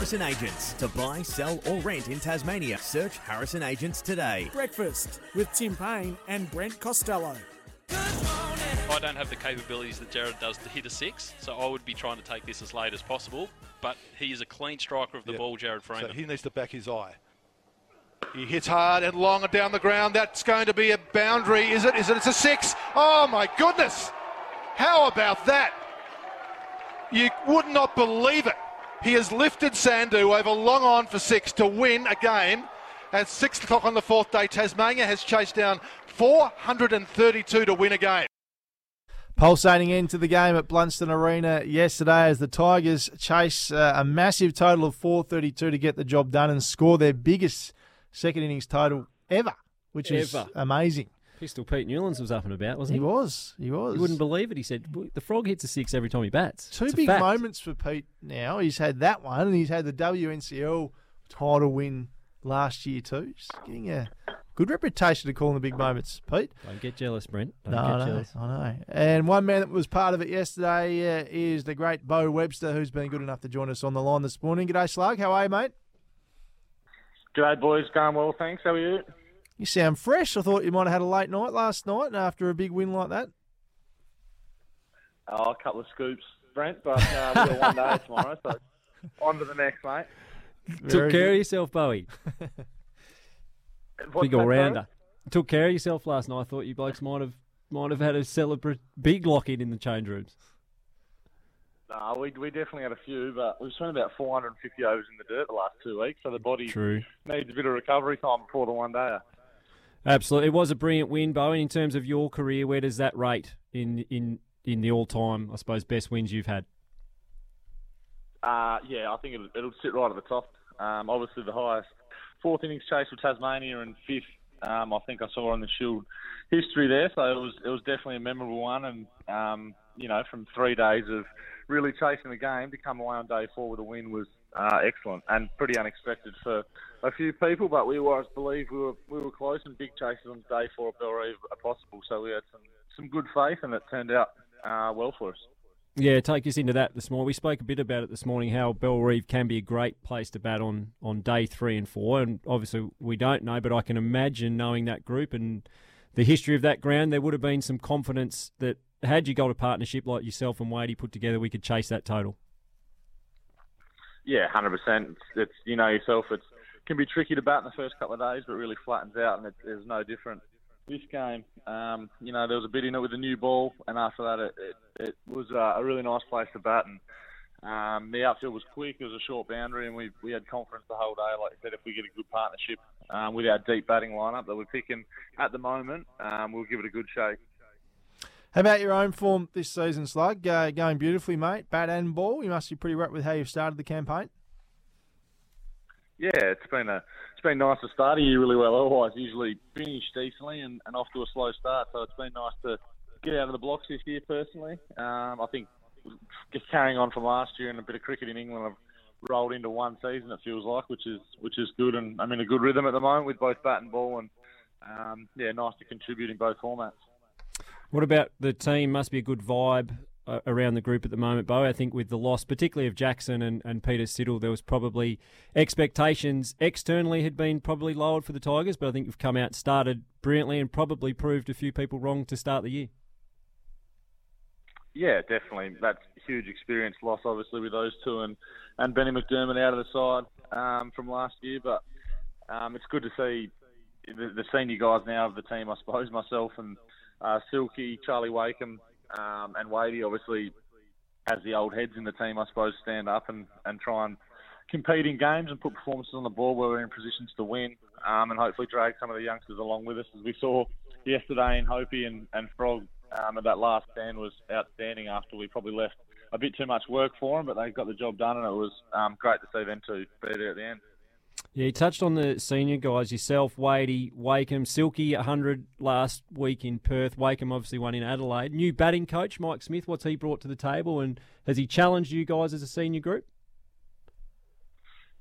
Harrison Agents. To buy, sell, or rent in Tasmania, search Harrison Agents today. Breakfast with Tim Payne and Brent Costello. I don't have the capabilities that Jared does to hit a six, so I would be trying to take this as late as possible. But he is a clean striker of the Yep. ball, Jared Freeman. So he needs to back his eye. He hits hard and long and down the ground. That's going to be a boundary, is it? Is it? It's a six. Oh my goodness! How about that? You would not believe it. He has lifted Sandhu over long on for six to win a game. At six o'clock on the fourth day, Tasmania has chased down 432 to win a game. Pulsating into the game at Blundstone Arena yesterday as the Tigers chase uh, a massive total of 432 to get the job done and score their biggest second innings total ever, which is amazing. Pistol Pete Newlands was up and about, wasn't He he? was. He was. You wouldn't believe it. He said the frog hits a six every time he bats. Two It's big moments for Pete now. He's had that one and he's had the WNCL title win last year too. Just getting a good reputation to call in the big moments, Pete. Don't get jealous, Brent. Don't No, get I know, jealous. I know. And one man that was part of it yesterday uh, is the great Beau Webster, who's been good enough to join us on the line this morning. G'day, Slug. How are you, mate? G'day, boys. Going well, thanks. How are you? You sound fresh. I thought you might have had a late night last night after a big win like that. Oh, a couple of scoops, Brent, but uh, we've got one day tomorrow, so on to the next, mate. Took care of yourself, Bowie. What's big that, all sorry? rounder. Took care of yourself last night. I thought you blokes might have might have had a celebrate big lock in in the change rooms. No, we, we definitely had a few, but we've spent about 450 overs in the dirt the last two weeks, so the body True. needs a bit of recovery time before the one day. Absolutely, it was a brilliant win, Bowen. In terms of your career, where does that rate in in in the all time, I suppose, best wins you've had? Uh, yeah, I think it'll, it'll sit right at the top. Um, obviously, the highest fourth innings chase for Tasmania and fifth. Um, I think I saw on the Shield history there, so it was it was definitely a memorable one. And um, you know, from three days of really chasing the game to come away on day four with a win was uh, excellent and pretty unexpected for a few people. But we always believed we were we were close and big chases on day four at Bellerive are possible. So we had some some good faith, and it turned out uh, well for us. Yeah, take us into that this morning. We spoke a bit about it this morning. How Bellerive can be a great place to bat on on day three and four, and obviously we don't know, but I can imagine knowing that group and the history of that ground, there would have been some confidence that had you got a partnership like yourself and Wadey put together, we could chase that total. Yeah, hundred percent. It's, you know yourself. It can be tricky to bat in the first couple of days, but really flattens out, and it, it's no different. This game, um, you know, there was a bit in it with the new ball, and after that, it, it, it was uh, a really nice place to bat. And um, the outfield was quick. It was a short boundary, and we we had confidence the whole day. Like I said, if we get a good partnership um, with our deep batting lineup that we're picking at the moment, um, we'll give it a good shake. How about your own form this season, Slug? Uh, going beautifully, mate. Bat and ball. You must be pretty wrapped with how you've started the campaign. Yeah, it's been a it's been nice to start a year really well. Otherwise, usually finish decently and, and off to a slow start. So it's been nice to get out of the blocks this year. Personally, um, I think just carrying on from last year and a bit of cricket in England, I've rolled into one season. It feels like, which is which is good, and I'm in a good rhythm at the moment with both bat and ball, and um, yeah, nice to contribute in both formats. What about the team? Must be a good vibe uh, around the group at the moment, Beau. I think with the loss, particularly of Jackson and, and Peter Siddle, there was probably expectations externally had been probably lowered for the Tigers, but I think you've come out, started brilliantly, and probably proved a few people wrong to start the year. Yeah, definitely. That's huge experience loss, obviously, with those two and, and Benny McDermott out of the side um, from last year. But um, it's good to see the, the senior guys now of the team, I suppose, myself and uh, Silky, Charlie Wakeham, um, and Wadey, obviously, as the old heads in the team, I suppose, stand up and, and try and compete in games and put performances on the board where we're in positions to win um, and hopefully drag some of the youngsters along with us. As we saw yesterday in Hopi and, and Frog, um, and that last stand was outstanding after we probably left a bit too much work for them, but they got the job done and it was um, great to see them two be there at the end. Yeah, you touched on the senior guys yourself, Wadey, Wakeham, Silky, 100 last week in Perth. Wakeham obviously won in Adelaide. New batting coach, Mike Smith, what's he brought to the table, and has he challenged you guys as a senior group?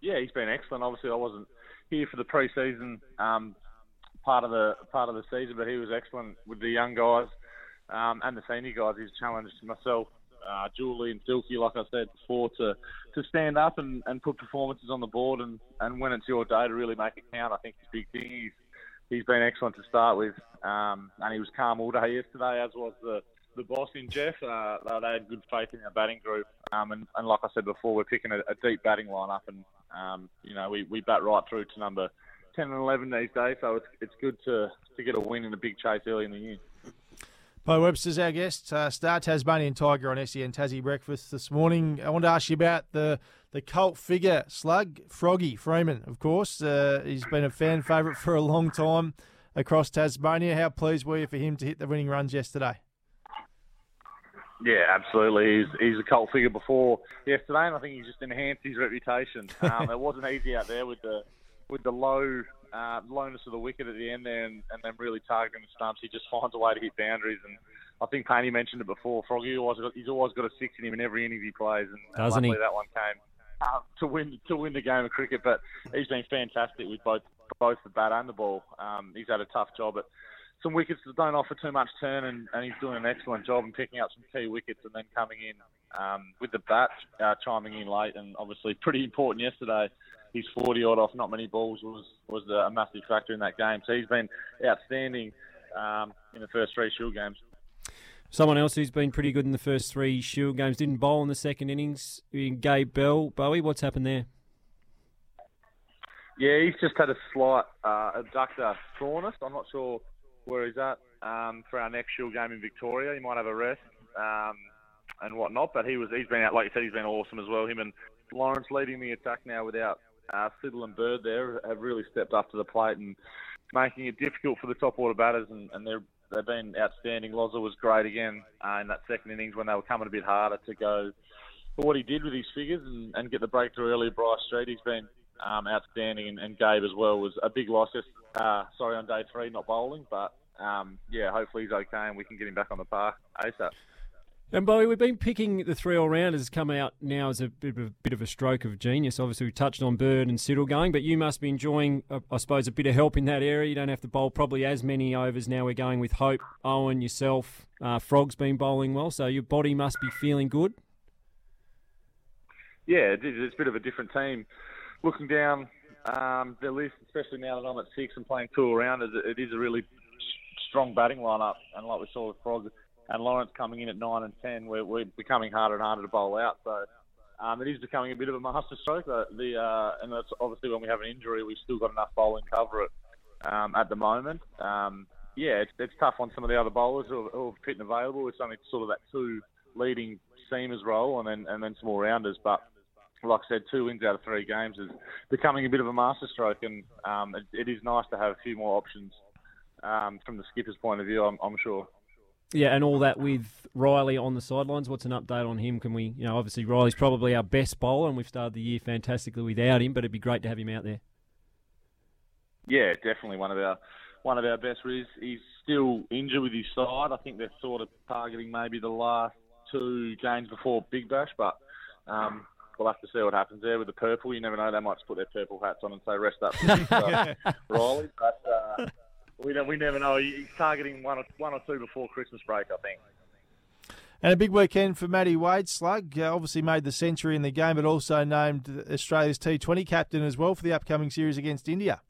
Yeah, he's been excellent. Obviously, I wasn't here for the pre-season um, part of the part of the season, but he was excellent with the young guys um, and the senior guys. He's challenged myself uh, Julie and Silky, like I said before, to to stand up and, and put performances on the board, and, and when it's your day to really make it count, I think is a big thing. He's, he's been excellent to start with, um, and he was calm all day yesterday, as was the the boss in Jeff. Uh, they had good faith in our batting group, um, and, and like I said before, we're picking a, a deep batting lineup, and um, you know we, we bat right through to number 10 and 11 these days, so it's it's good to to get a win in a big chase early in the year. Beau Webster's our guest. Uh, Star Tasmanian Tiger on SEN Tassie Breakfast this morning. I want to ask you about the the cult figure slug, Froggy Freeman, of course. Uh, he's been a fan favourite for a long time across Tasmania. How pleased were you for him to hit the winning runs yesterday? Yeah, absolutely. He's, he's a cult figure before yesterday, and I think he's just enhanced his reputation. Um, it wasn't easy out there with the with the low uh, lowness of the wicket at the end there, and, and then really targeting the stumps. He just finds a way to hit boundaries, and I think Painey mentioned it before. Froggy always got, he's always got a six in him in every innings he plays, and, Doesn't he? that one came uh, to win to win the game of cricket. But he's been fantastic with both both the bat and the ball. Um, he's had a tough job at some wickets that don't offer too much turn, and, and he's doing an excellent job in picking up some key wickets and then coming in um, with the bat, uh, chiming in late, and obviously pretty important yesterday. His 40 odd off not many balls was was a massive factor in that game. So he's been outstanding um, in the first three Shield games. Someone else who's been pretty good in the first three Shield games didn't bowl in the second innings. Gabe Bell, Bowie, what's happened there? Yeah, he's just had a slight uh, adductor soreness. I'm not sure where he's at um, for our next Shield game in Victoria. He might have a rest um, and whatnot, but he was he's been out like you said. He's been awesome as well. Him and Lawrence leading the attack now without uh, Siddle and Bird there have really stepped up to the plate and making it difficult for the top order batters, and, and they're they've been outstanding. Loza was great again uh, in that second innings when they were coming a bit harder to go for what he did with his figures and, and get the breakthrough early. Bryce Street, he's been um, outstanding, and, and Gabe as well was a big loss. Just, uh, sorry on day three, not bowling, but um, yeah, hopefully he's okay and we can get him back on the park ASAP. And Bowie, we've been picking the three all rounders come out now as a bit of a, bit of a stroke of genius. Obviously, we touched on Bird and Siddle going, but you must be enjoying, uh, I suppose, a bit of help in that area. You don't have to bowl probably as many overs now. We're going with Hope, Owen, yourself. Uh, Frog's been bowling well, so your body must be feeling good. Yeah, it is. a bit of a different team. Looking down um, the list, especially now that I'm at six and playing two all rounders, it is a really strong batting lineup. And like we saw with Frog and Lawrence coming in at nine and ten, we're, we're becoming harder and harder to bowl out. So um, it is becoming a bit of a masterstroke. The, the uh, and that's obviously when we have an injury, we've still got enough bowling cover it um, at the moment. Um, yeah, it's, it's tough on some of the other bowlers who are, who are fit and available. It's only sort of that two leading seamers role and then and then some more rounders, but like I said, two wins out of three games is becoming a bit of a masterstroke, and um, it, it is nice to have a few more options um, from the skipper's point of view. I'm, I'm, sure. Yeah, and all that with Riley on the sidelines. What's an update on him? Can we, you know, obviously Riley's probably our best bowler, and we've started the year fantastically without him, but it'd be great to have him out there. Yeah, definitely one of our one of our best. He's, he's still injured with his side. I think they're sort of targeting maybe the last two games before Big Bash, but um, we'll have to see what happens there with the purple. You never know; they might just put their purple hats on and say "rest up, Riley." But uh, we don't, we never know. He's targeting one or one or two before Christmas break, I think. And a big weekend for Matty Wade. Slug uh, obviously made the century in the game, but also named Australia's T20 captain as well for the upcoming series against India.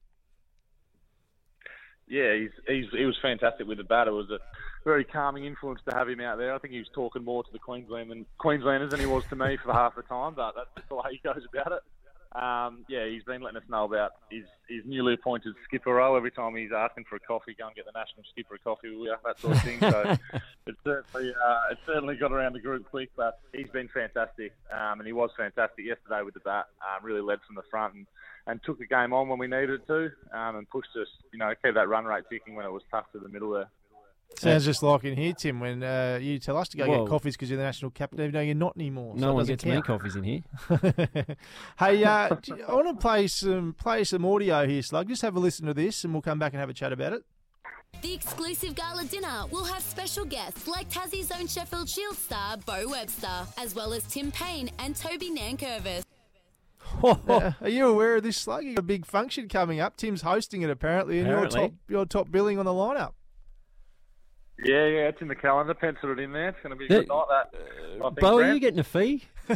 Yeah, he's, he's he was fantastic with the bat. It was a very calming influence to have him out there. I think he was talking more to the Queensland than Queenslanders than he was to me for half the time, but that's the way he goes about it. Um, yeah, he's been letting us know about his, his newly appointed skipper role. Every time he's asking for a coffee, go and get the national skipper a coffee with you, that sort of thing. So it's certainly uh, it's certainly got around the group quick, but he's been fantastic, um, and he was fantastic yesterday with the bat. Um, really led from the front and, and took the game on when we needed to, um, and pushed us, you know, kept that run rate ticking when it was tough to the middle there. Sounds just like in here, Tim, when uh, you tell us to go get coffees because you're the national captain, even though you're not anymore. No so one gets count. me coffees in here. hey, uh, I want to play some play some audio here, Slug. Just have a listen to this, and we'll come back and have a chat about it. The exclusive gala dinner will have special guests like Tassie's own Sheffield Shield star Beau Webster, as well as Tim Payne and Toby Nankervis. uh, are you aware of this, Slug? You got a big function coming up. Tim's hosting it apparently, and Apparently. you're top you're top billing on the lineup. Yeah, yeah, it's in the calendar. Pencil it in there. It's going to be a good night. That uh, I think, Beau, are Brent. you getting a fee?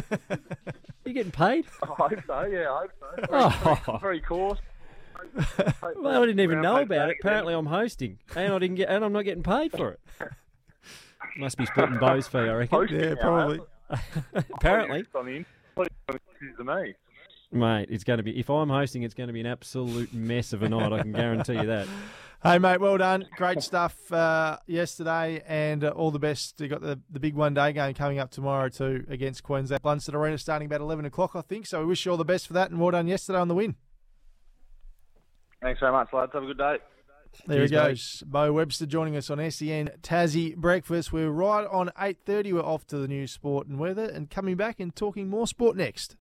you getting paid? I hope so. Yeah, I hope so. Very, Oh. very, very coarse. Well, I didn't even know about it. Apparently, I'm hosting, and I didn't get, and I'm not getting paid for it. Must be splitting Beau's fee, I reckon. Hosting Yeah, now, probably. Apparently, On the in- on the- to me. mate, it's going to be. If I'm hosting, it's going to be an absolute mess of a night. I can guarantee you that. Hey, mate, well done. Great stuff uh, yesterday, and uh, all the best. you got the, the big one day game coming up tomorrow, too, against Queensland. Blundstone Arena starting about 11 o'clock, I think. So we wish you all the best for that, and well done yesterday on the win. Thanks very much, lads. Have a good day. There Cheers, he goes. Beau Webster joining us on SEN Tassie Breakfast. We're right on 8.30. We're off to the news, sport and weather, and coming back and talking more sport next.